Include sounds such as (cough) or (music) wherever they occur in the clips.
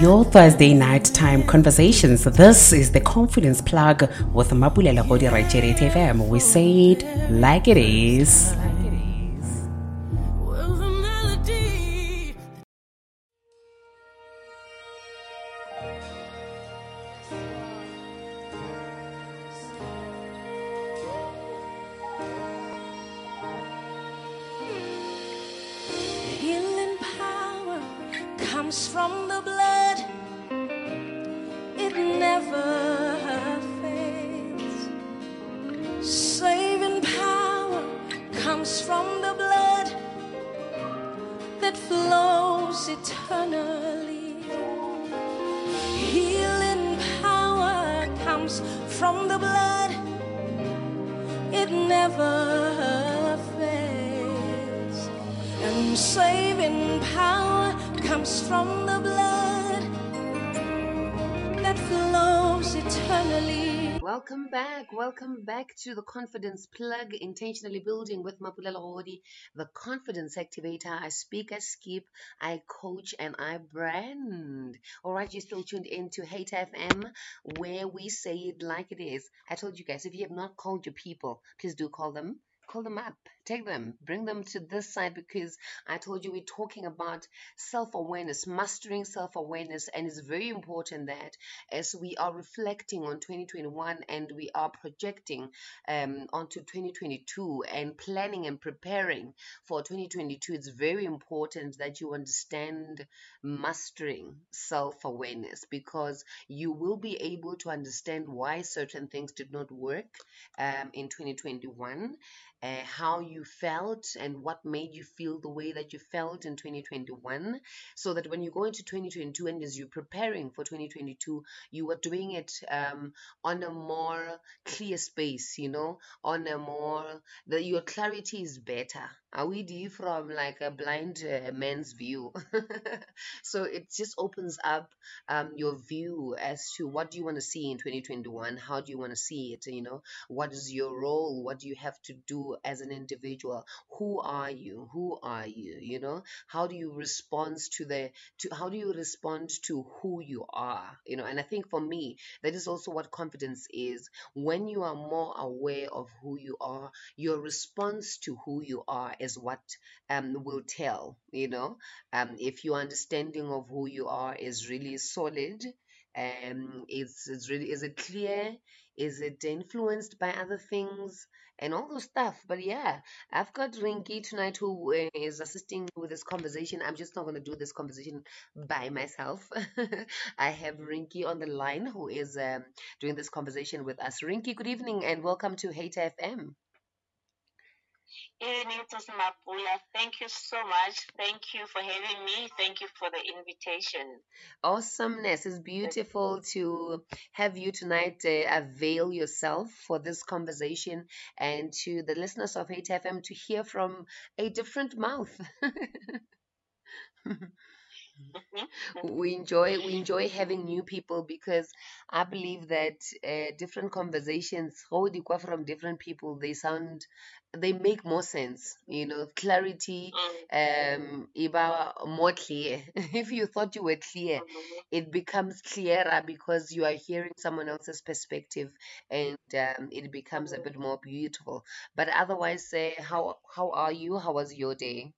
your Thursday night time conversations. This is the Confidence Plug with Mapulela Godi Racheret FM. We say it like it is. To the Confidence Plug, intentionally building with Mapulela Hodi, the confidence activator. I speak, I skip, I coach, and I brand. All right, you're still tuned in to Hate FM, where we say it like it is. I told you guys, if you have not called your people, please do call them. Call them up, take them, bring them to this side because I told you we're talking about self awareness, mastering self awareness, and it's very important that as we are reflecting on 2021 and we are projecting um, onto 2022 and planning and preparing for 2022, it's very important that you understand mastering self awareness because you will be able to understand why certain things did not work um, in 2021 uh, how you felt and what made you feel the way that you felt in 2021 so that when you go into 2022 and as you're preparing for 2022 you are doing it um, on a more clear space you know on a more that your clarity is better we do from like a blind uh, man's view? (laughs) So it just opens up um, your view as to what do you want to see in 2021 how do you want to see it you know? What is your role? What do you have to do as an individual? Who are you? Who are you you know? How do you respond to the to how do you respond to who you are you know? And i think for me that is also what confidence is. When you are more aware of who you are your response to who you are is what um will tell you know? Um if your understanding of who you are is really solid um it's, is really is it clear? Is it influenced by other things? And all those stuff. But yeah i've got rinky tonight who uh, assisting with this conversation. I'm just not going to do this conversation by myself. (laughs) I have rinky on the line who is um, doing this conversation with us. Rinky good evening and welcome to hate fm Initos Mapula, thank you so much. Thank you for having me. Thank you for the invitation. awesomeness it's beautiful to have you tonight uh, avail yourself for this conversation and to the listeners of hate fm to hear from a different mouth (laughs) we enjoy we enjoy having new people because I believe that uh, different conversations from different people they sound they make more sense you know clarity Mm, um more clear. (laughs) If you thought you were clear mhm. it becomes clearer because you are hearing someone else's perspective and um, it becomes a bit more beautiful. But otherwise uh, how how are you? How was your day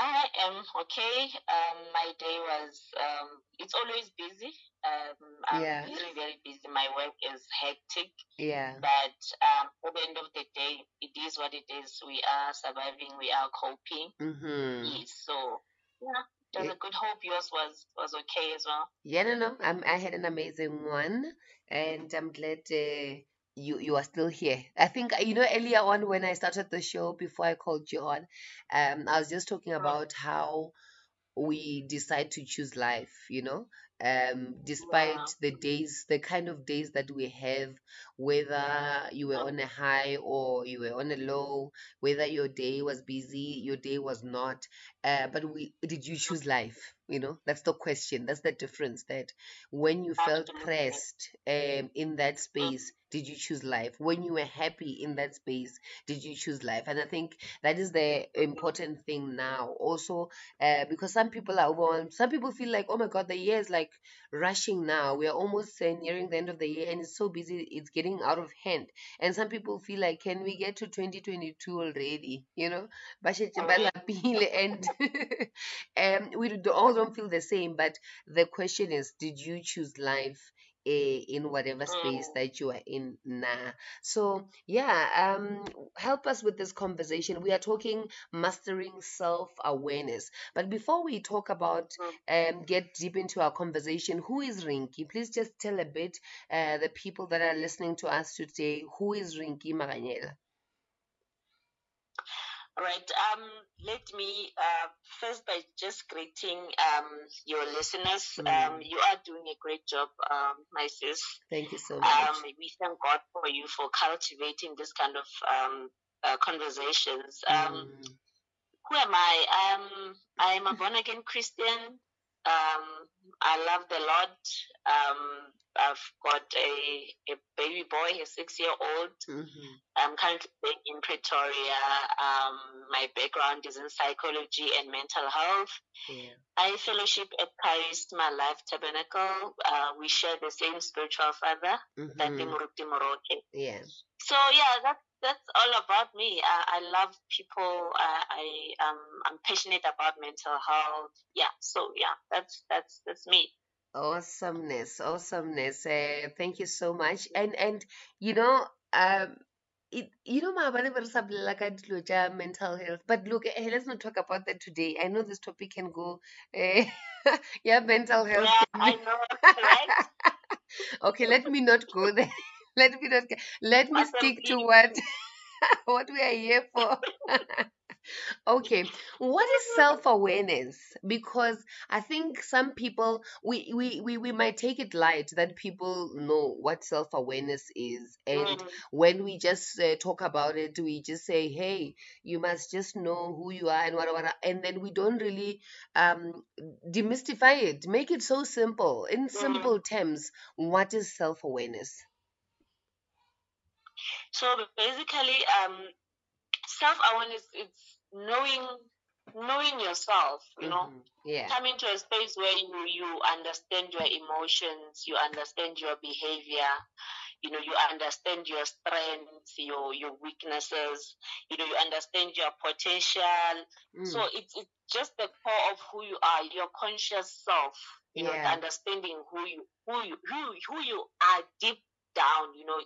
I am okay. Um, my day was, um, it's always busy. Um, I'm yeah very, very busy. My work is hectic, yeah but um, at the end of the day, it is what it is. We are surviving. We are coping. mm-hmm Yes. So, yeah, there's a good hope yours was was okay as well. Yeah, no, no. I had an amazing one, and I'm glad uh, you you are still here. I think you know earlier on when I started the show before I called you on, um, I was just talking about how we decide to choose life. You know, um, despite Wow. the days, the kind of days that we have, whether you were on a high or you were on a low, whether your day was busy, your day was not. Uh, but we did you choose life? You know, that's the question. That's the difference. That when you felt pressed um, in that space, did you choose life? When you were happy in that space, did you choose life? And I think that is the important thing now. Also, uh, because some people are overwhelmed. Some people feel like, oh my God, the year is like rushing now. We are almost uh, nearing the end of the year and it's so busy, it's getting out of hand. And some people feel like, can we get to 2022 already? You know, Oh, (laughs) and (laughs) um, we do- all don't feel the same. But the question is, did you choose life? eh, in whatever space Mm. that you are in now. So yeah, um, help us with this conversation. We are talking mastering self-awareness. But before we talk about um, get deep into our conversation, who is Rinky? Please just tell a bit uh, the people that are listening to us today. Who is Rinky Maganyela? Right. Um, let me uh, first by just greeting um, your listeners. Um, Mm. you are doing a great job, um, my sis. Thank you so much. Um, we thank God for you for cultivating this kind of um, uh, conversations. Um, Mm. who am I? Um, I am a born again Christian. Um, I love the Lord. I've got a, a baby boy, a six year old. Mhm. I'm currently in Pretoria. Um, my background is in psychology and mental health. Yeah. I fellowship at Christ My Life Tabernacle. Uh, we share the same spiritual father, Mhm. Moroke. Yeah. So yeah, that's that's all about me. Uh, I love people. Uh, I um I'm passionate about mental health. Yeah. So yeah, that's that's that's me. Awesomeness, awesomeness. Uh, thank you so much. And and you know, um, it you know, maabane ba re sa bolela ka dilo tša mental health. But look, eh, let's not talk about that today. I know this topic can go, uh, (laughs) yeah, mental health. Yeah, I know, right? (laughs) okay, let me not go there. (laughs) Let me not. Let me stick to what (laughs) what we are here for. (laughs) okay, what is self awareness? Because I think some people we, we we we might take it light that people know what self awareness is, and Mm, when we just uh, talk about it, we just say, "Hey, you must just know who you are and what, what, and then we don't really um, demystify it, make it so simple in simple terms. What is self awareness? So basically, um, self awareness is knowing knowing yourself. You know, Mhm. Yeah. coming to a space where you you understand your emotions, you understand your behavior, you know, you understand your strengths, your your weaknesses, you know, you understand your potential. So Mm. it's it's just the core of who you are, your conscious self. You know, understanding who you who you who who you are deep down. You know,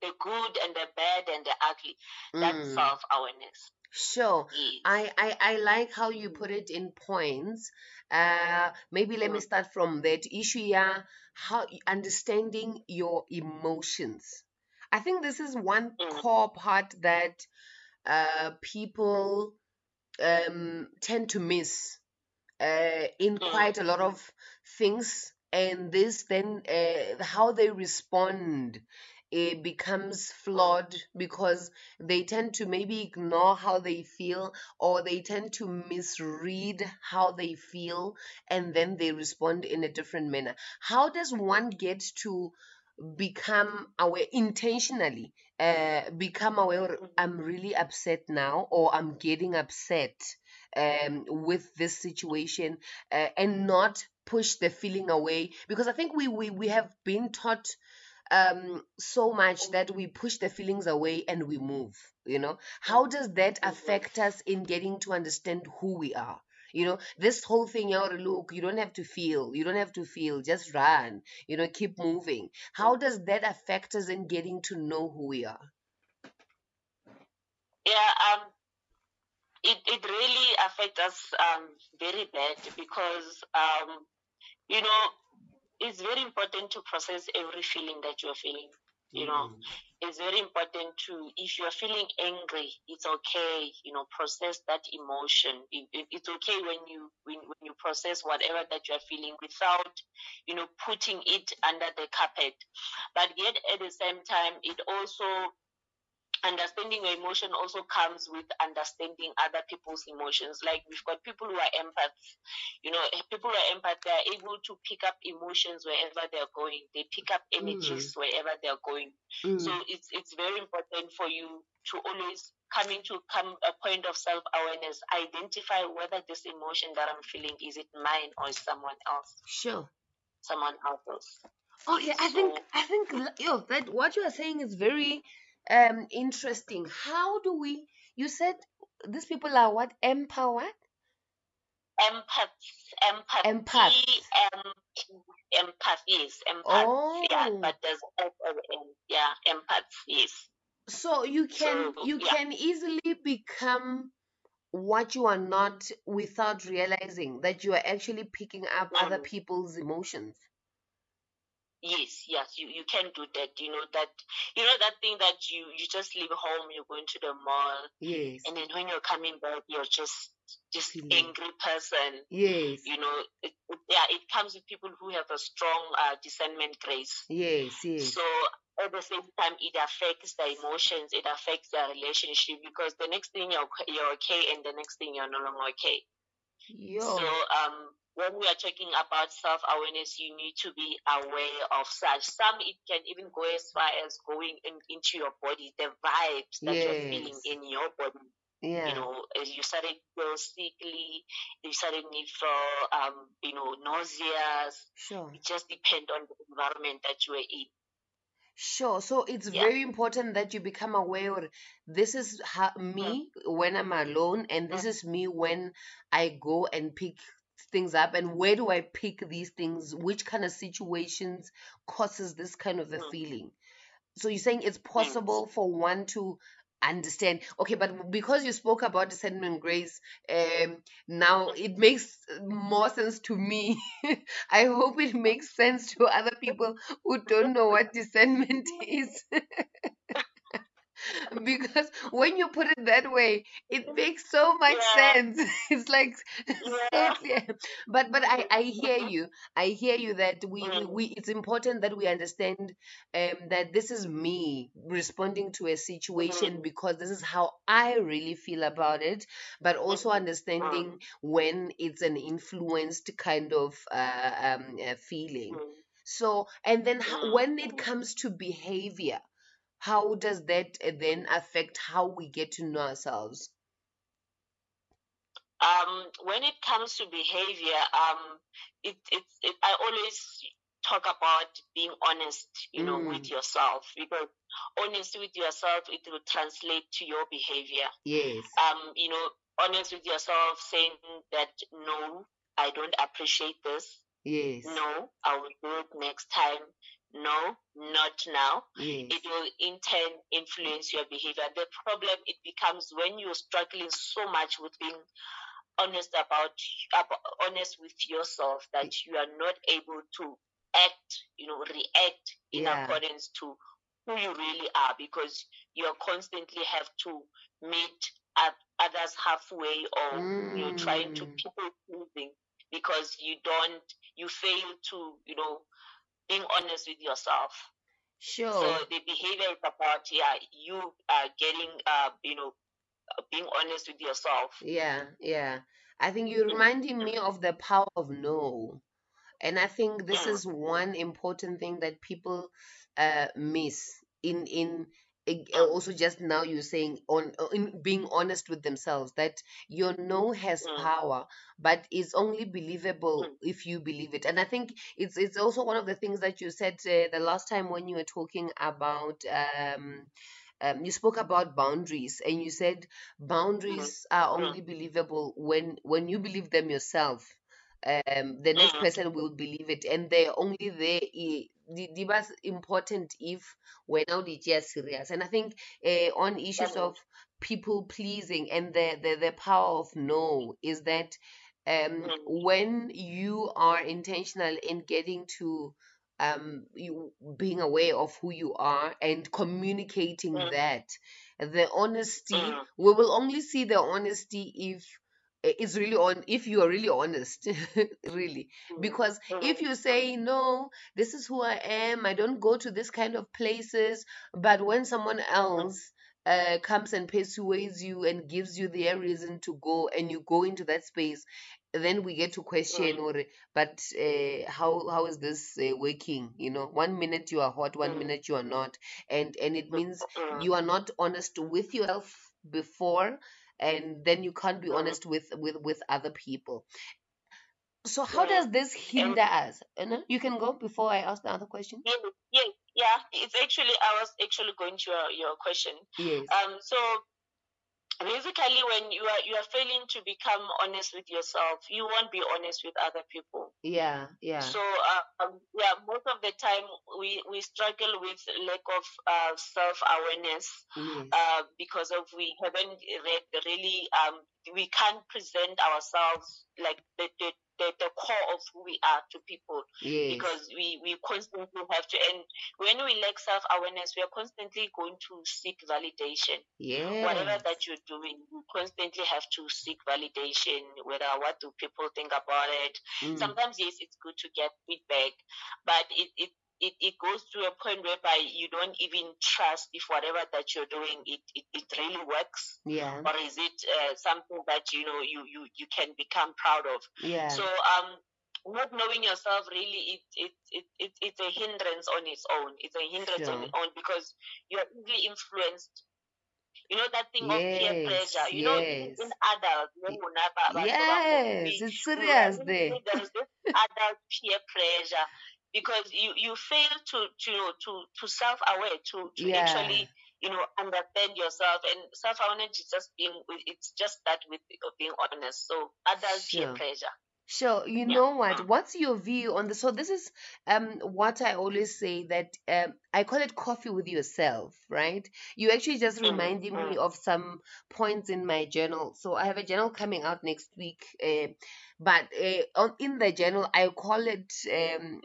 the good and the bad and the ugly. That's Mm. self awareness. Sure. Yes. I, I, I like how you put it in points. Uh, maybe let me start from that issue. Yeah, how understanding your emotions. I think this is one Mm. core part that uh, people um, tend to miss uh, in Mm. quite a lot of things, and this then uh, how they respond it becomes flawed because they tend to maybe ignore how they feel or they tend to misread how they feel and then they respond in a different manner. How does one get to become aware intentionally uh, become aware i'm really upset now or i'm getting upset um, with this situation uh, and not push the feeling away. Because i think we we, we have been taught um so much that we push the feelings away and we move you know? How does that affect us in getting to understand who we are? You know this whole thing you look you don't have to feel you don't have to feel just run you know keep moving. How does that affect us in getting to know who we are? Yeah um it, really affects us um very bad because um you know it's very important to process every feeling that you're feeling You know, Mm. it's very important to, if you're feeling angry, it's okay, you know, process that emotion. It, it- it's okay when you, when, when you process whatever that you're feeling without, you know, putting it under the carpet. But yet at the same time, it also, understanding your emotion also comes with understanding other people's emotions. Like we've got people who are empaths, you know, people who are empaths, they're able to pick up emotions wherever they're going. They pick up energies wherever they're going. Mm. So it's it's very important for you to always coming to come a point of self awareness, identify whether this emotion that I'm feeling is it mine or is someone else, Sure. someone else's. Oh yeah, I think I think yo that what you are saying is very um interesting. How do we? You said these people are what empowered? Empaths, empathy, Empaths. em, empath, yes, empaths, yeah, Oh. but there's S O N, yeah, empaths, yes. So you can So, you yeah. can easily become what you are not without realizing that you are actually picking up other Mm. people's emotions. Yes, yes, you, you can do that. You know that you know that thing that you you just leave home, you're going to the mall, Yes. and then when you're coming back, you're just just angry person. Yes. You know, it, it- yeah, it comes with people who have a strong uh, discernment grace. Yes. Yes. So at the same time, it affects the emotions, it affects the relationship because the next thing you're you're okay, and the next thing you're no longer okay. Yo. So um, when we are talking about self awareness, you need to be aware of such. Some it can even go as far as going in, into your body, the vibes that you're feeling in your body. yeah. You know, as you suddenly feel sickly, you suddenly feel um, you know, nauseous. Sure. It just depends on the environment that you are in. Sure. So it's Yeah. very important that you become aware. This is how, me when I'm alone, and this is me when I go and pick things up. And where do I pick these things? Which kind of situations causes this kind of a Mm. feeling? So you're saying it's possible for one to understand. Okay, but because you spoke about discernment grace, um, now it makes more sense to me. (laughs) I hope it makes sense to other people who don't know what (laughs) discernment (laughs) is. (laughs) because when you put it that way, it makes so much Yeah. sense. (laughs) It's like (laughs) Yeah. But but I I hear you. I hear you that we we, Mm. we it's important that we understand um that this is me responding to a situation Mm. because this is how I really feel about it. But also Mm. understanding when it's an influenced kind of uh, um uh, feeling. Mm. So, and then ho- Mm. when it comes to behavior, how does that uh, then affect how we get to know ourselves? um, when it comes to behavior, um, it, it, it, I always talk about being honest, you know, with Mm. yourself because honesty with yourself, it will translate to your behavior. Yes. Um, you know, honest with yourself, saying that no, I don't appreciate this. Yes. No, I will do it next time. No, not now Yes. it will in turn influence your behavior. The problem it becomes when you're struggling so much with being honest about, about honest with yourself that you are not able to act, you know, react in Yeah. accordance to who you really are because you constantly have to meet oth- others halfway or you're trying to Mm. people pleasing because you don't you fail to you know being honest with yourself Sure. so the behavior is about yeah, you uh, getting uh, you know, uh, being honest with yourself. Yeah, yeah. I think you're reminding me of the power of no. And I think this is one important thing that people uh, miss in in also just now you're saying on uh, in being honest with themselves that your no has Mm. power, but it's only believable Mm. if you believe it. And I think it's it's also one of the things that you said uh, the last time when you were talking about um, um, you spoke about boundaries and you said boundaries are Mm. only believable when when you believe them yourself um, the next Mm. person will believe it and they're only there i- di di important if we're now serious and i think uh, on issues of people pleasing and the, the the power of no is that um Mm. when you are intentional in getting to um you being aware of who you are and communicating Mm. that the honesty Mm. we will only see the honesty if it's really on if you are really honest (laughs) really. Because if you say no this is who i am i don't go to this kind of places but when someone else uh, comes and persuades you and gives you their reason to go and you go into that space then we get to question or but uh, how how is this uh, working? You know one minute you are hot one minute you are not. And and it means you are not honest with yourself before and then you can't be Mm. honest with with with other people so how does this hinder us you can go before i ask the other question Yes, yes, yeah. It's actually I was actually going to your, your question. yes Um, so basically, when you are you are failing to become honest with yourself, you won't be honest with other people. yeah yeah So uh, um, yeah, most of the time we we struggle with lack of uh, self awareness yes uh, because of we haven't re- really um we can't present ourselves like the the, the, the core of who we are to people. Yes. Because we, we constantly have to and when we lack self awareness we are constantly going to seek validation. Yeah whatever that you're doing you constantly have to seek validation whether what do people think about it. Mm. sometimes yes it's good to get feedback but it, it it, it goes to a point whereby you don't even trust if whatever that you're doing it, it, it really works. Yeah. Or is it uh, something that you know you, you you can become proud of? Yeah. So um not knowing yourself really it, it, it, it it's a hindrance on its own. It's a hindrance on its own because you are easily influenced. You know that thing of peer Yes, pressure. You know in, yes. adults when batho ba yes it's serious we- there. there's this (laughs) adult peer pressure because you you fail to to to to self aware to to Yeah. actually you know understand yourself and self awareness is just being it's just that with being honest so peer Sure. pressure Sure, you Yeah. know what? Mm. What's your view on this? So this is um what I always say that um I call it coffee with yourself, right? You actually just Mm, reminding me mm. of some points in my journal. So I have a journal coming out next week, uh, but uh, on in the journal I call it um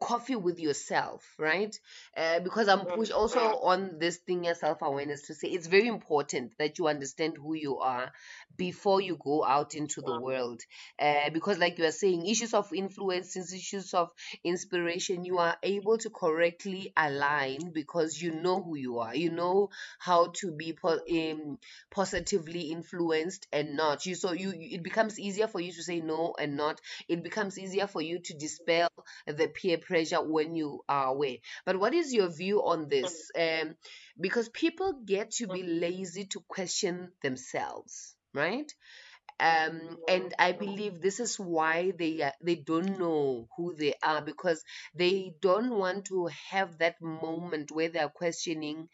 coffee with yourself, right? Uh, because I'm push also on this thing of self awareness to say it's very important that you understand who you are before you go out into the Mm. world. Uh, because like you are saying issues of influence issues of inspiration you are able to correctly align because you know who you are. You know how to be po- um, positively influenced and not. You so you you- it becomes easier for you to say no and not. It becomes easier for you to dispel the peer pressure when you are away. but what is your view on this? Um because people get to be lazy to question themselves right? Um and i believe this is why they are, they don't know who they are because they don't want to have that moment where they are questioning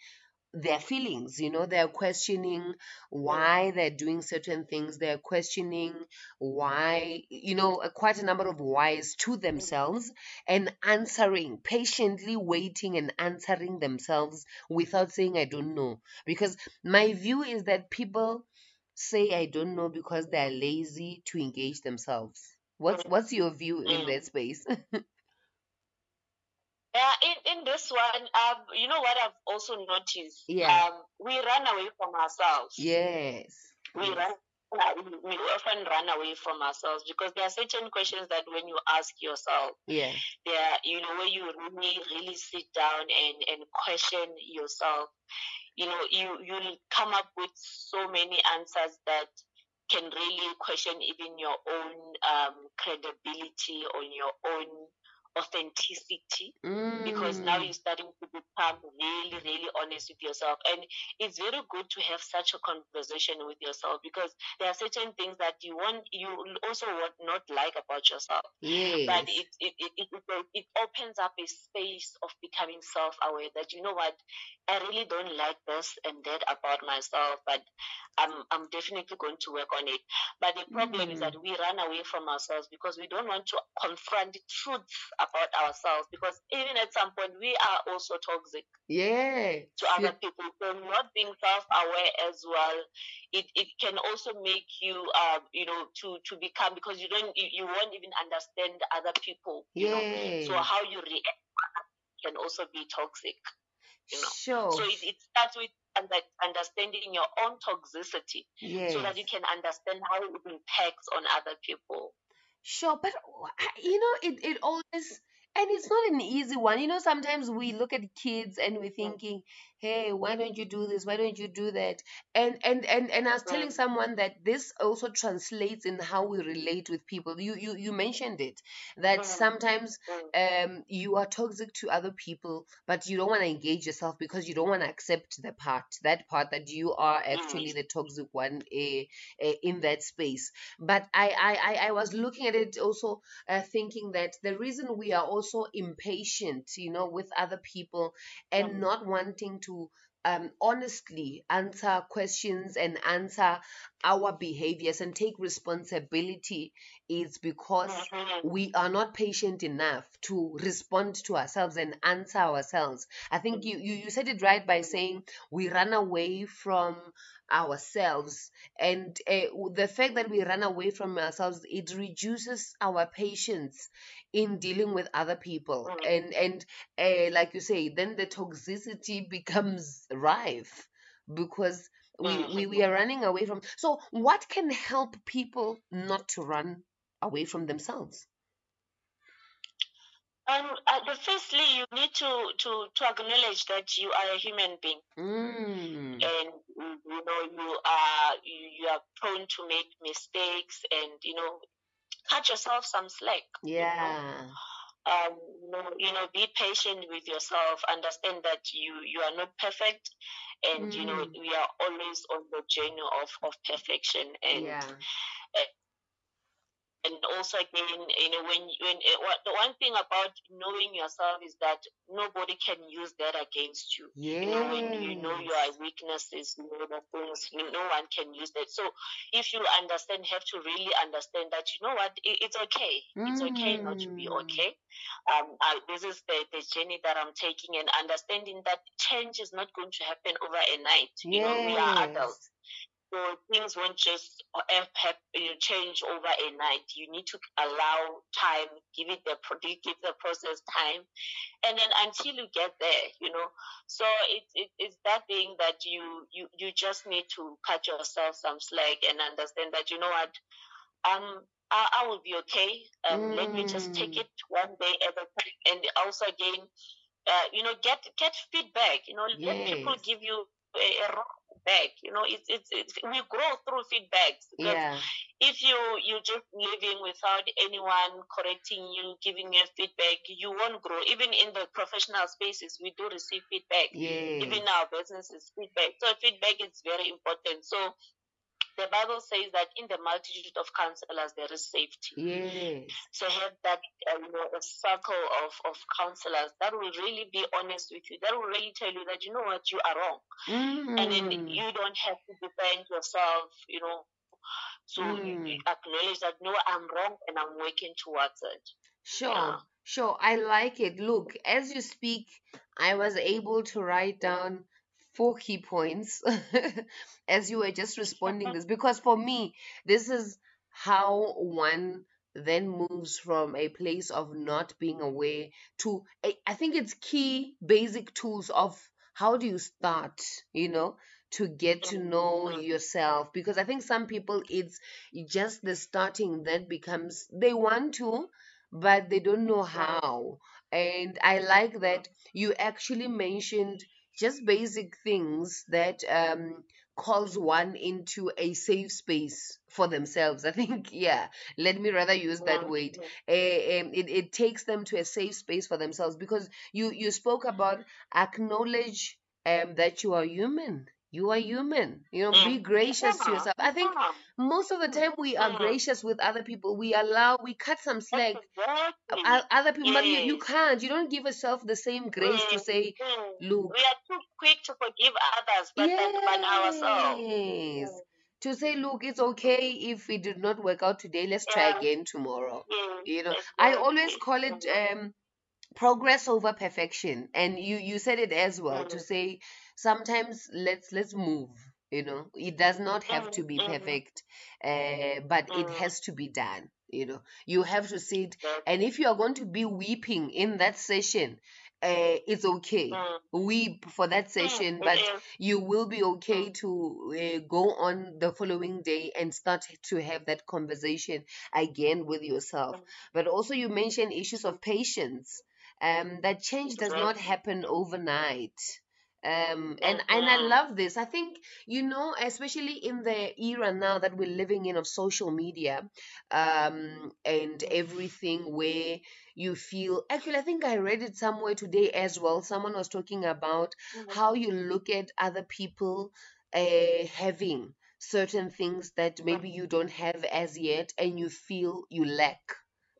their feelings you know? They're questioning why they're doing certain things. They're questioning why you know uh, quite a number of whys to themselves and answering patiently waiting and answering themselves without saying i don't know. Because my view is that people say i don't know because they're lazy to engage themselves what's what's your view in Mm. that space (laughs) Yeah, in, in this one, um, you know what I've also noticed? Yeah. Um, we run away from ourselves. yes We yes. run. We we often run away from ourselves because there are certain questions that when you ask yourself, yeah there, you know, when you really, really sit down and, and question yourself, you know, you, you'll come up with so many answers that can really question even your own um, credibility on your own authenticity because now Mm. you're starting to become really, really honest with yourself. And it's very good to have such a conversation with yourself because there are certain things that you want, you also would not like about yourself. yes But it it, it, it, it opens up a space of becoming self aware that you know what, I really don't like this and that about myself, but I'm I'm definitely going to work on it. But the problem is Mm. that we run away from ourselves because we don't want to confront the truths about ourselves because even at some point we are also toxic Yeah. to other people. So not being self-aware as well, it, it can also make you, um, you know, to to become because you don't you, you won't even understand other people. You know, so how you react can also be toxic. You know, Sure. so it, it starts with under, understanding your own toxicity Yes. so that you can understand how it impacts on other people. Sure, but I- you know, it, it always, and it's not an easy one. You know, sometimes we look at kids and we're thinking, hey, why don't you do this? Why don't you do that? And and and and I was telling Mm. someone that this also translates in how we relate with people. You you you mentioned it that Mm. sometimes Mm. um you are toxic to other people, but you don't want to engage yourself because you don't want to accept the part that part that you are actually the toxic one uh, uh, in that space. But I I I, I was looking at it also uh, thinking that the reason we are also impatient, you know, with other people and Mm. not wanting to um, honestly answer questions and answer our behaviors and take responsibility is because Mhm. we are not patient enough to respond to ourselves and answer ourselves. I think you, you, you said it right by saying we run away from ourselves and uh, the fact that we run away from ourselves it reduces our patience in dealing with other people Mm. and and uh, like you say then the toxicity (laughs) becomes rife because we, we we are running away from so what can help people not to run away from themselves Um, uh, firstly, you need to, to, to acknowledge that you are a human being, mm. and mm, you know you are you, you are prone to make mistakes, and you know cut yourself some slack. you know. Um, you know, you know, be patient with yourself. Understand that you you are not perfect, and you know Mm. we are always on the journey of of perfection. And yeah and also again, you know, when when uh, what, the one thing about knowing yourself is that nobody can use that against you. You know, when you know your weaknesses, you know the things, you, no one can use that. So if you understand, have to really understand that you know what, it, it's okay. It's okay not to be Mm. okay. Um, I, this is the, the journey that I'm taking, and understanding that change is not going to happen over a night. You know, we are adults. Yes. So things won't just you know, change over a night. You need to allow time, give it the give the process time, and then until you get there, you know. So it's it, it's that thing that you you you just need to cut yourself some slack and understand that you know what, um. I, I will be okay. Um, let me just take Mm. it one day at a time, and also again, uh, you know, get get feedback. You know, let people give you a, a feedback. You know, it's, it's it's we grow through feedbacks because Yeah. if you you're just living without anyone correcting you, giving you feedback, you won't grow. Even in the professional spaces, we do receive feedback. Yes. Even our businesses, feedback. So feedback is very important. So the Bible says that in the multitude of counselors there is safety. Yes. So have that uh, you know a circle of of counselors that will really be honest with you. That will really tell you that you know what you are wrong, and then Mm. you don't have to defend yourself. You know, so you, you Mm. acknowledge that no, I'm wrong and I'm working towards it. Sure, Yeah. sure. I like it. Look, as you speak, I was able to write down four key points (laughs) as you were just responding this because for me, this is how one then moves from a place of not being aware to a, I think it's key basic tools of how do you start, you know, to get to know yourself because I think some people it's just the starting that becomes they want to but they don't know how. And I like that you actually mentioned just basic things that um, calls one into a safe space for themselves. I think, (laughs) yeah, let me rather use that word. Um, it, it takes them to a safe space for themselves because you, you spoke about acknowledge um, that you are human. You are human. You know, be Mm. gracious to yourself. I think most of the time we are Mm. gracious with other people. We allow, we cut some slack. Other people, but you, you can't. You don't give yourself the same grace to Mm. say, Mm. look, We are too quick to forgive others, but than, than ourselves. yes. Mm. to say, look, it's okay if it did not work out today. Let's try again tomorrow. You know, I always call it um, progress over perfection, and you you said it as well to say sometimes let's let's move. You know, it does not have to Mhm, be mhm, perfect, uh, but it mhm. has to be done. You know, you have to sit, and if you are going to be weeping in that session, uh, it's okay. Mm. Weep for that Mm, session, but you will be okay Mm. to uh, go on the following day and start to have that conversation again with yourself. But also, you mentioned issues of patience. Um, that change does not happen overnight. Um, and and I love this. I think you know, especially in the era now that we're living in of social media, um, and everything where you feel. Actually, I think I read it somewhere today as well. Someone was talking about Mhm. how you look at other people uh, having certain things that maybe you don't have as yet, and you feel you lack.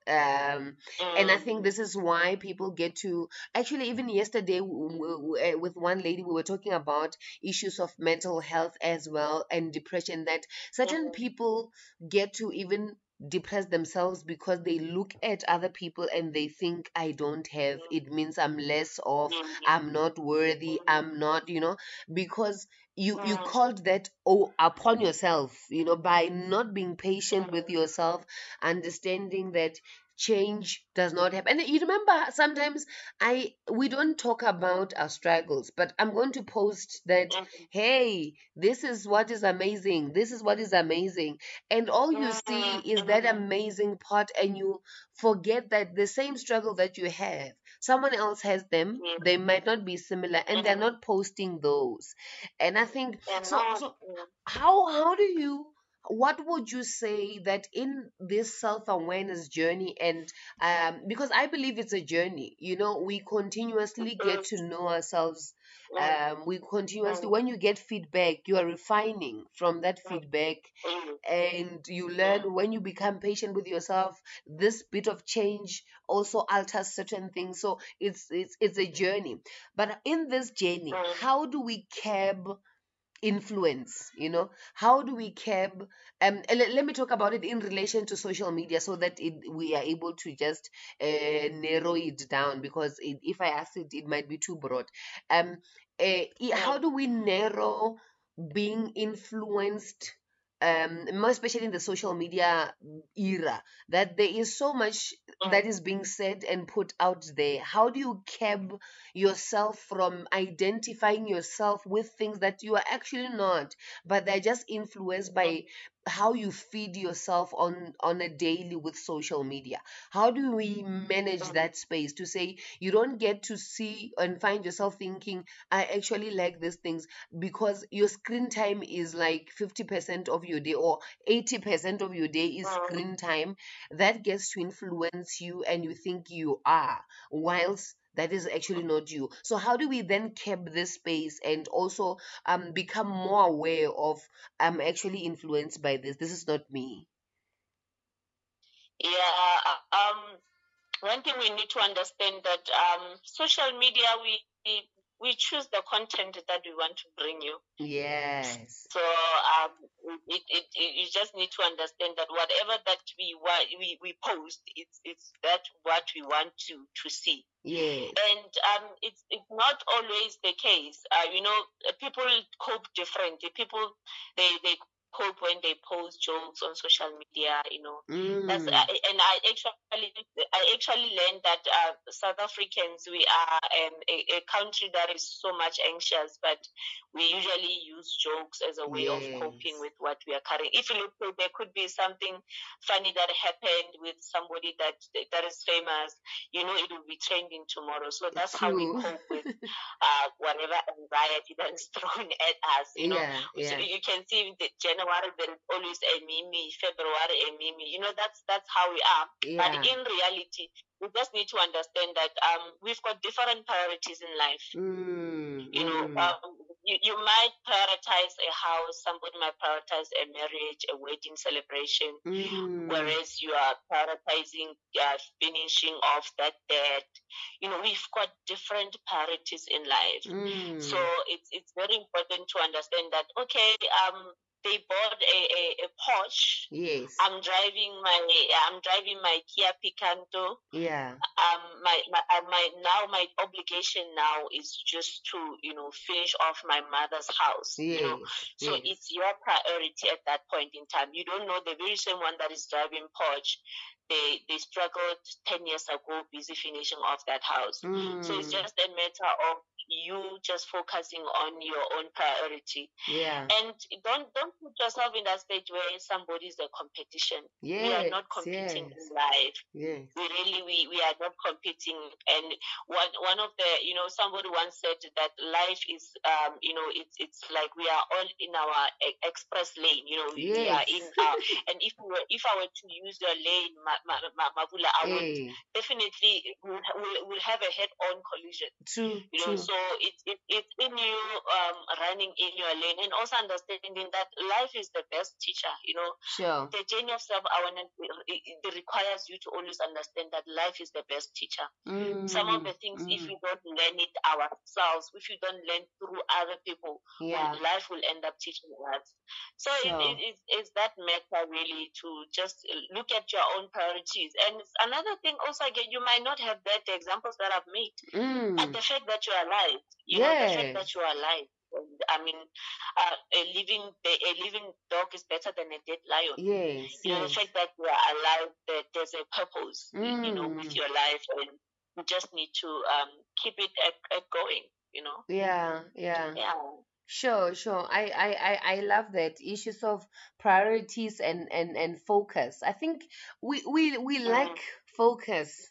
Um, and I think Mm. this is why people get to actually even yesterday w- w- w- uh, with one lady we were talking about issues of mental health as well and depression that certain Mhm. people get to even depress themselves because they look at other people and they think I don't have it means I'm less of. I'm not worthy. I'm not you know because you you Mm. called that oh upon yourself you know by not being patient with yourself understanding that change does not happen and you remember sometimes i we don't talk about our struggles but i'm going to post that Mhm. hey this is what is amazing this is what is amazing and all you see Mhm. is that Mhm. amazing part and you forget that the same struggle that you have someone else has them they might not be similar and they're not posting those and i think so so how how do you what would you say that in this self-awareness journey and um because i believe it's a journey you know we continuously get to know ourselves um we continuously Mm. when you get feedback you are refining from that Mm. feedback and you learn when you become patient with yourself this bit of change also alters certain things. So it's it's it's a journey. But in this journey how do we curb influence you know? How do we curb um let, let me talk about it in relation to social media so that it, we are able to just uh, narrow it down because it, if i ask it it might be too broad. Um uh, how do we narrow being influenced um more especially in the social media era that there is so much that Mm. being said and put out there how do you curb yourself from identifying yourself with things that you are actually not but they're just influenced by how you feed yourself on on a daily with social media how do we manage Mm. that space to say you don't get to see and find yourself thinking i actually like these things because your screen time is like 50% of your day or 80% of your day is Mm. screen time that gets to influence you and you think you are whilst that is actually not you so how do we then keep this space and also um become more aware of i'm actually influenced by this this is not me Yeah. Um. One thing we need to understand that um, social media we we- choose the content that we want to bring you. yes So um, it, it, it, you just need to understand that whatever that we we, we post, it's it's that what we want to to see. yes And um, it's it's not always the case. Uh, you know, people cope differently. People they they cope when they post jokes on social media. You know, that's mm. uh, and I actually I actually learned that uh, South Africans we are um, a, a country that is so much anxious, but we usually use jokes as a way of coping with what we are carrying. If you look, there could be something funny that happened with somebody that that is famous. You know, it will be trending tomorrow. So that's how we cope with (laughs) uh, whatever anxiety that is (laughs) thrown at us. You know, yeah so you can see the the January there is always a mimi, February a mimi. You know, that's that's how we are. But in reality, we just need to understand that um, we've got different priorities in life. mm, You know, mm, um, you, you might prioritize a house, somebody might prioritize a marriage, a wedding celebration, mm, whereas you are prioritizing uh, finishing off that debt. You know, we've got different priorities in life. mm, So it's it's very important to understand that okay, um, they bought a, a, a Porsche. Yes. I'm driving my I'm driving my Kia Picanto. yeah. Um, my my, uh, my now my obligation now is just to you know finish off my mother's house. Yes. You know, so yes. it's your priority at that point in time. You don't know the very same one that is driving Porsche. They they struggled ten years ago, busy finishing off that house. So it's Mm, just a matter of you just focusing on your own priority yeah. and don't don't put yourself in that stage where somebody is a competition. Yes. we are not competing yes. in life. Yes. We really we, we are not competing. And one one of the you know somebody once said that life is um you know it's it's like we are all in our express lane. You know we we are in our and if we were, if I were to use your lane, ma, ma, ma, Mavula, I would Hey, definitely will will will have a head-on collision true. you know True. so it's it, it's in you um running in your lane and also understanding that life is the best teacher you know. Sure. the journey of self-awareness it, it requires you to always understand that life is the best teacher. Some of Mm, the things if mm, we don't learn it ourselves if you don't learn through other people yeah. well, life will end up teaching us. So Sure. it, it, it's, it's that matter really to just look at your own priorities. And another thing also again you might not have that examples that i've made. Mm, the fact that you're alive, you know, the fact that you're alive. I mean, uh, a living a living dog is better than a dead lion. Yes. You know, the fact that you are alive, that there's a purpose, you- you know, with Mm. your life, and you just need to um keep it at, at going. You know, Yeah. Yeah. yeah. Sure, sure. I, I, I, I love that issues of priorities and, and, and focus. I think we, we, we Mm. lack focus.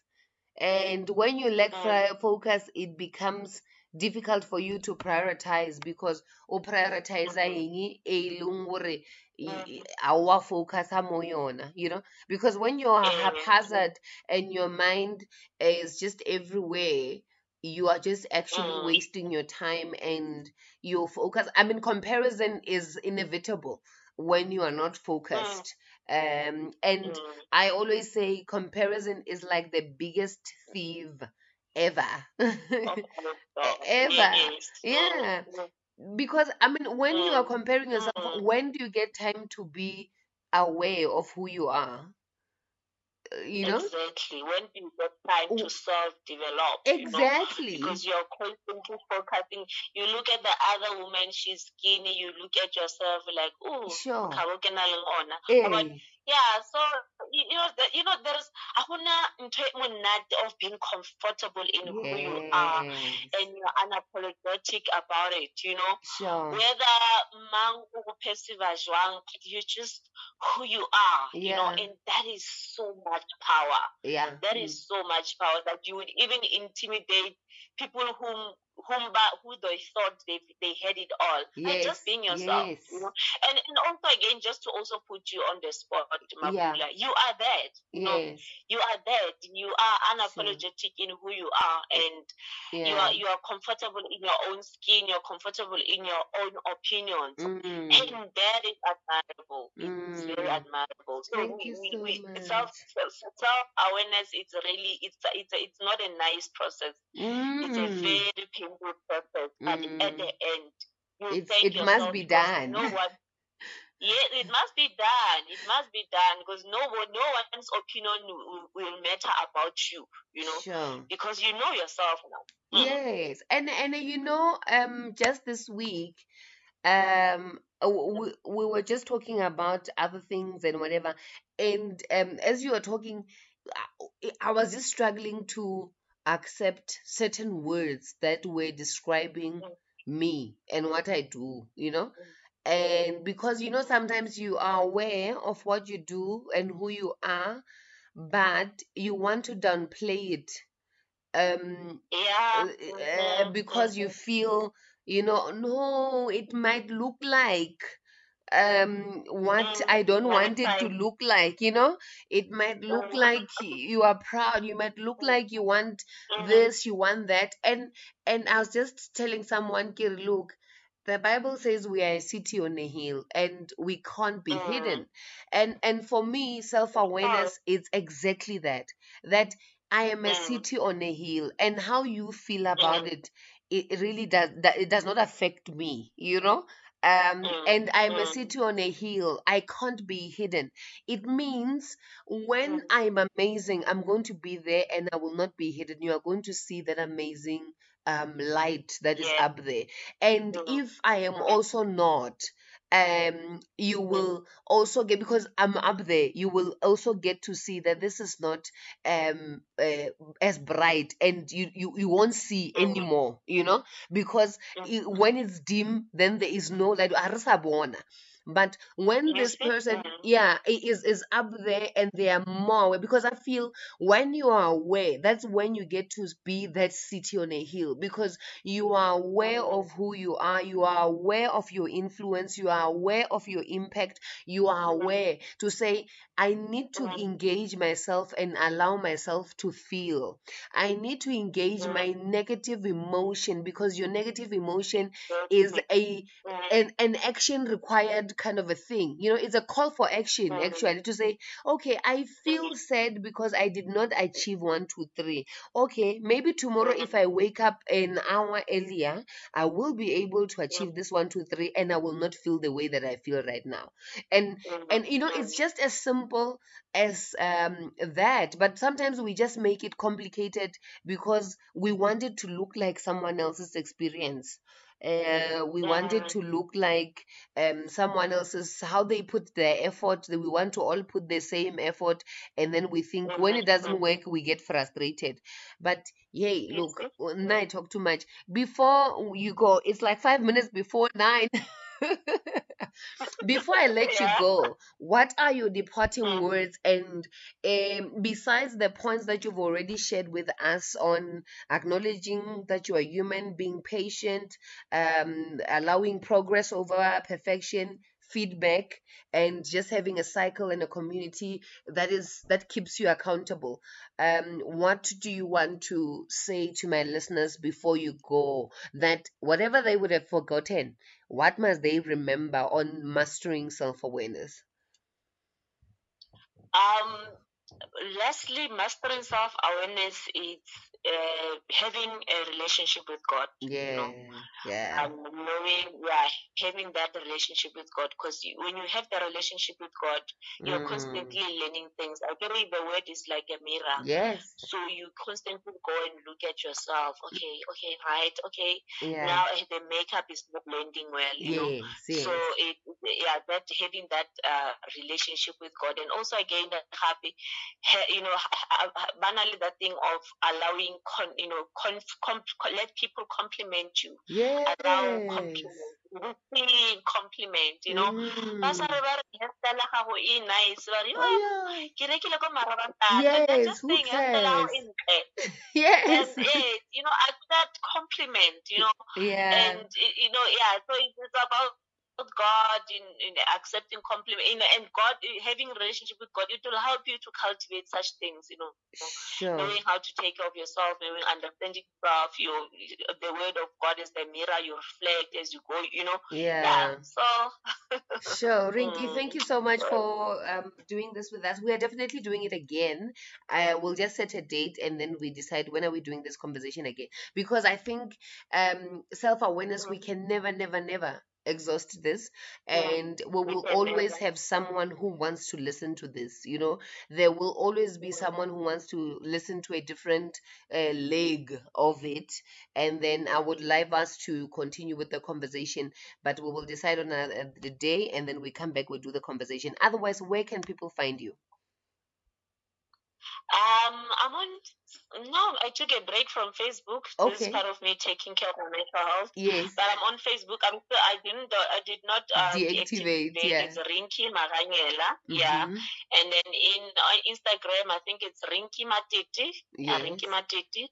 And when you lack Mm. focus, it becomes difficult for you to prioritize because o prioritize eng mm-hmm. e leng gore e- a wa focus mo yona, you know? Because when you're Mm. Mm-hmm. haphazard and your mind is just everywhere you are just actually mm-hmm. wasting your time and your focus. I mean comparison is inevitable when you are not focused um and i always say comparison is like the biggest thief ever. (laughs) Ever. Yeah. Because i mean when you are comparing yourself when do you get time to be aware of who you are you know Exactly. When do you get time to self develop? You know? exactly because you're constantly focusing. You look at the other woman, she's skinny. You look at yourself like, oh, sure But Eh, yeah, so you, you know, you know, there's ahuna of being comfortable in who you are and you're unapologetic about it. You know, sure whether mang o go perceive jwang, you're just who you are. You know, and that is so much power. yeah mm, is so much power that you would even intimidate people whom whom who they thought they they had it all. yes just being yourself. yes You know? And and also again just to also put you on the spot, Yeah. Mapula, you are that. Yes you are that. You are unapologetic in who you are and you are you are comfortable in your own skin, you're comfortable in your own opinions. mm, And that is admirable. It's very Mm. admirable. So Thank we, you so we much. self self awareness. It's really it's it's it's not a nice process. It's a mm. very painful process. But at the end, you It's- it must be done. No one. (laughs) Yeah, it must be done. It must be done because no one, no one's opinion will, will matter about you. You know, sure because you know yourself now. Mm. Yes, and and uh, you know, um, just this week, um, uh, we we were just talking about other things and whatever, and um, as you were talking, I was just struggling to accept certain words that were describing Mm. me and what I do, you know. And because you know, sometimes you are aware of what you do and who you are, but you want to downplay it. Um, Yeah. uh, uh, because you mhm. feel you know no it might look like um what i don't want it to look like you know it might look like you are proud you might look like you want Mhm. this you want that and and i was just telling someone Kiri, look the bible says we are a city on a hill and we can't be Mm. hidden and and for me self-awareness is exactly that that i am a Mm. city on a hill and how you feel about it it it really does that it does not affect me you know um, Mm, and I'm a city on a hill. I can't be hidden. It means when Mm. I'm amazing, I'm going to be there and I will not be hidden. You are going to see that amazing um, light that is Yeah. up there. And if I am also not, um, you Mhm. will also get because I'm up there. You will also get to see that this is not um uh, as bright, and you you you won't see Mhm. anymore. You know because Mhm. i- when it's dim, then there is no bona. But when You this person, yeah, is is up there and they are more aware, because I feel when you are aware, that's when you get to be that city on a hill because you are aware of who you are, you are aware of your influence, you are aware of your impact, you are aware to say, I need to engage myself and allow myself to feel. I need to engage my negative emotion because your negative emotion is a an, an action required kind of a thing. You know, it's a call for action Mhm. actually to say, okay, I feel mm-hmm. sad because I did not achieve one, two, three. Okay, maybe tomorrow if mm-hmm. I wake up an hour earlier, I will be able to mm-hmm. achieve this one, two, three, and I will not feel the way that I feel right now. And and you know, it's just as simple as um that, but sometimes we just make it complicated because we want it to look like someone else's experience. Uh, we wanted Mhm. to look like um someone else's how they put their effort we want to all put the same effort and then we think when it doesn't Mhm. work we get frustrated but yay You look when i talk too much before you go it's like five minutes before nine (laughs) (laughs) before I let you go, what are your departing Mm. words? And um, besides the points that you've already shared with us on acknowledging that you are human, being patient, um, allowing progress over perfection, feedback, and just having a cycle and a community that is that keeps you accountable. Um, what do you want to say to my listeners before you go? That whatever they would have forgotten, what must they remember on mastering self awareness? Um, lastly, mastering self awareness is uh, having a relationship with God. You Yeah, know, yeah, um, knowing, yeah, having that relationship with God. Because when you have the relationship with God, you're Mm, constantly learning things. I believe the word is like a mirror. yes, So you constantly go and look at yourself. Okay, okay, right, okay. yeah, Now eh, the makeup is not blending well, you know. yes, So it, yeah, that having that uh, relationship with God, and also again that happy, you know, banally that thing of allowing, con, you know, conf, let people compliment you, allow yes. compliment, compliment, you know. Ba sa Mm. re ba re hairstyle ya gago e nice, ba re, Oh "Oh, ke rekile ko marabantata." Yes, just who saying hairstyle ya gago cares? (laughs) Yes. And it, you know, at that compliment, you know, Yeah. and you know, yeah. So it is about God in, in accepting compliment, you know, and God having a relationship with God. It will help you to cultivate such things, you know, Sure. knowing how to take care of yourself, knowing understanding yourself. Your the word of God is the mirror you reflect as you go. You know, yeah. Yeah. So (laughs) Sure, (laughs) Rinky, mm, thank you so much for um, doing this with us. We are definitely doing it again. I will just set a date and then we decide when are we doing this conversation again. Because I think um, self awareness, we can never, never, never exhaust this and we will always have someone who wants to listen to this you know? There will always be someone who wants to listen to a different uh, leg of it and then i would like us to continue with the conversation but we will decide on a, a, the day and then we come back we do the conversation. Otherwise where can people find you Um, I'm on. No, I took a break from Facebook. Okay. This is part of me taking care of my mental health. yes But I'm on Facebook. I'm still. I didn't. uh, I did not uh, Deactivate, deactivate. yeah. It's Rinky Maganyela. Yeah. Mhm. And then in uh, Instagram, I think it's Rinky Matiti. Uh, yes Rinky Matiti.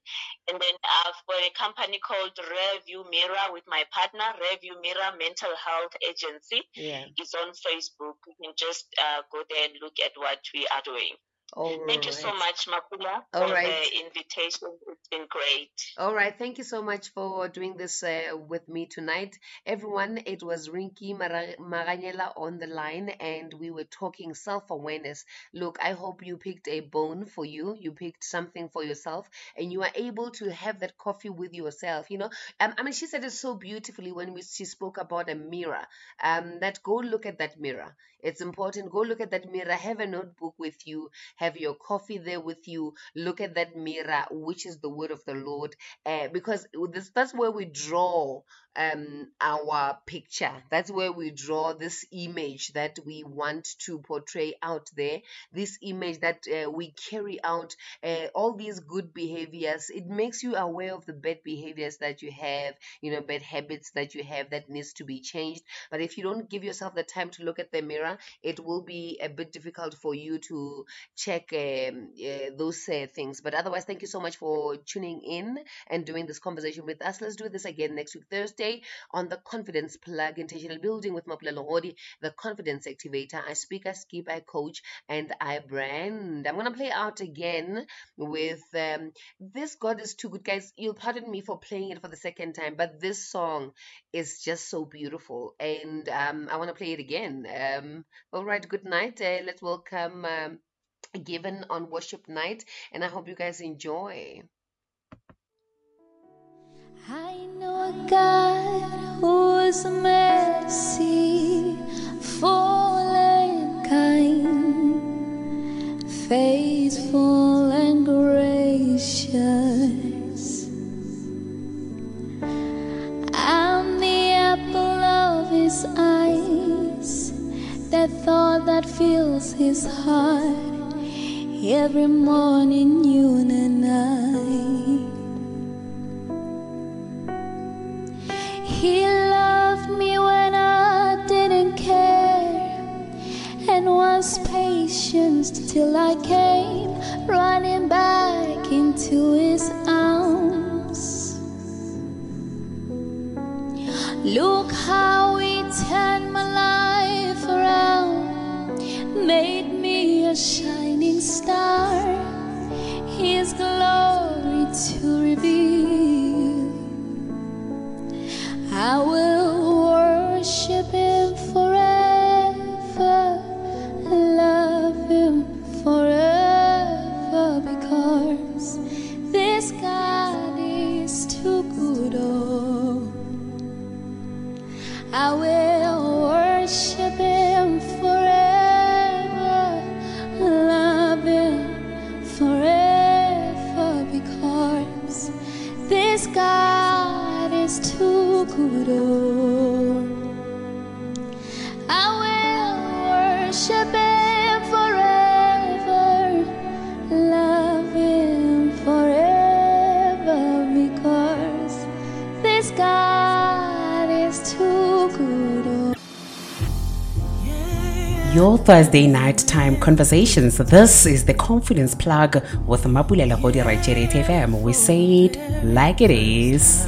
And then I've got a company called Review Mirror with my partner, Review Mirror Mental Health Agency. yeah It's on Facebook. You can just uh, go there and look at what we are doing. All Thank you so much, Mapula, All for right. the invitation. It's been great. All right, thank you so much for doing this uh, with me tonight. Everyone, it was Rinky Mara- Maganyela on the line, and we were talking self awareness. Look, I hope you picked a bone for you, you picked something for yourself, and you are able to have that coffee with yourself. You know, um, I mean, she said it so beautifully when we, she spoke about a mirror. Um, that go look at that mirror. It's important. Go look at that mirror. Have a notebook with you. Have your coffee there with you. Look at that mirror, which is the word of the Lord uh, because this, that's where we draw um, our picture. That's where we draw this image that we want to portray out there. This image that uh, we carry out, uh, all these good behaviors. It makes you aware of the bad behaviors that you have, you know, bad habits that you have that needs to be changed. But if you don't give yourself the time to look at the mirror, it will be a bit difficult for you to check um, uh, those uh, things. But otherwise, thank you so much for tuning in and doing this conversation with us. Let's do this again next week, Thursday, on the Confidence Plug Intentional Building with Mapula Lohodi, the Confidence Activator. I speak, I skip, I coach, and I brand. I'm to play out again with um, This God is Too Good. Guys, you'll pardon me for playing it for the second time, but this song is just so beautiful. And um, I want to play it again. Um, all right, good night. Uh, let's welcome. Um, Given on worship night, and I hope you guys enjoy. I know a God who is mercy, full and kind, faithful and gracious. I'm the apple of his eyes, that thought that fills his heart every morning, noon, and night. He loved me when I didn't care and was patient till I came running back into his arms. Look how he turned my life around, made me a shining star, his glory to reveal. I will worship him Your Thursday night time conversations. This is the Confidence Plug with Mapulela Godi Raicheret FM. We say it like it is.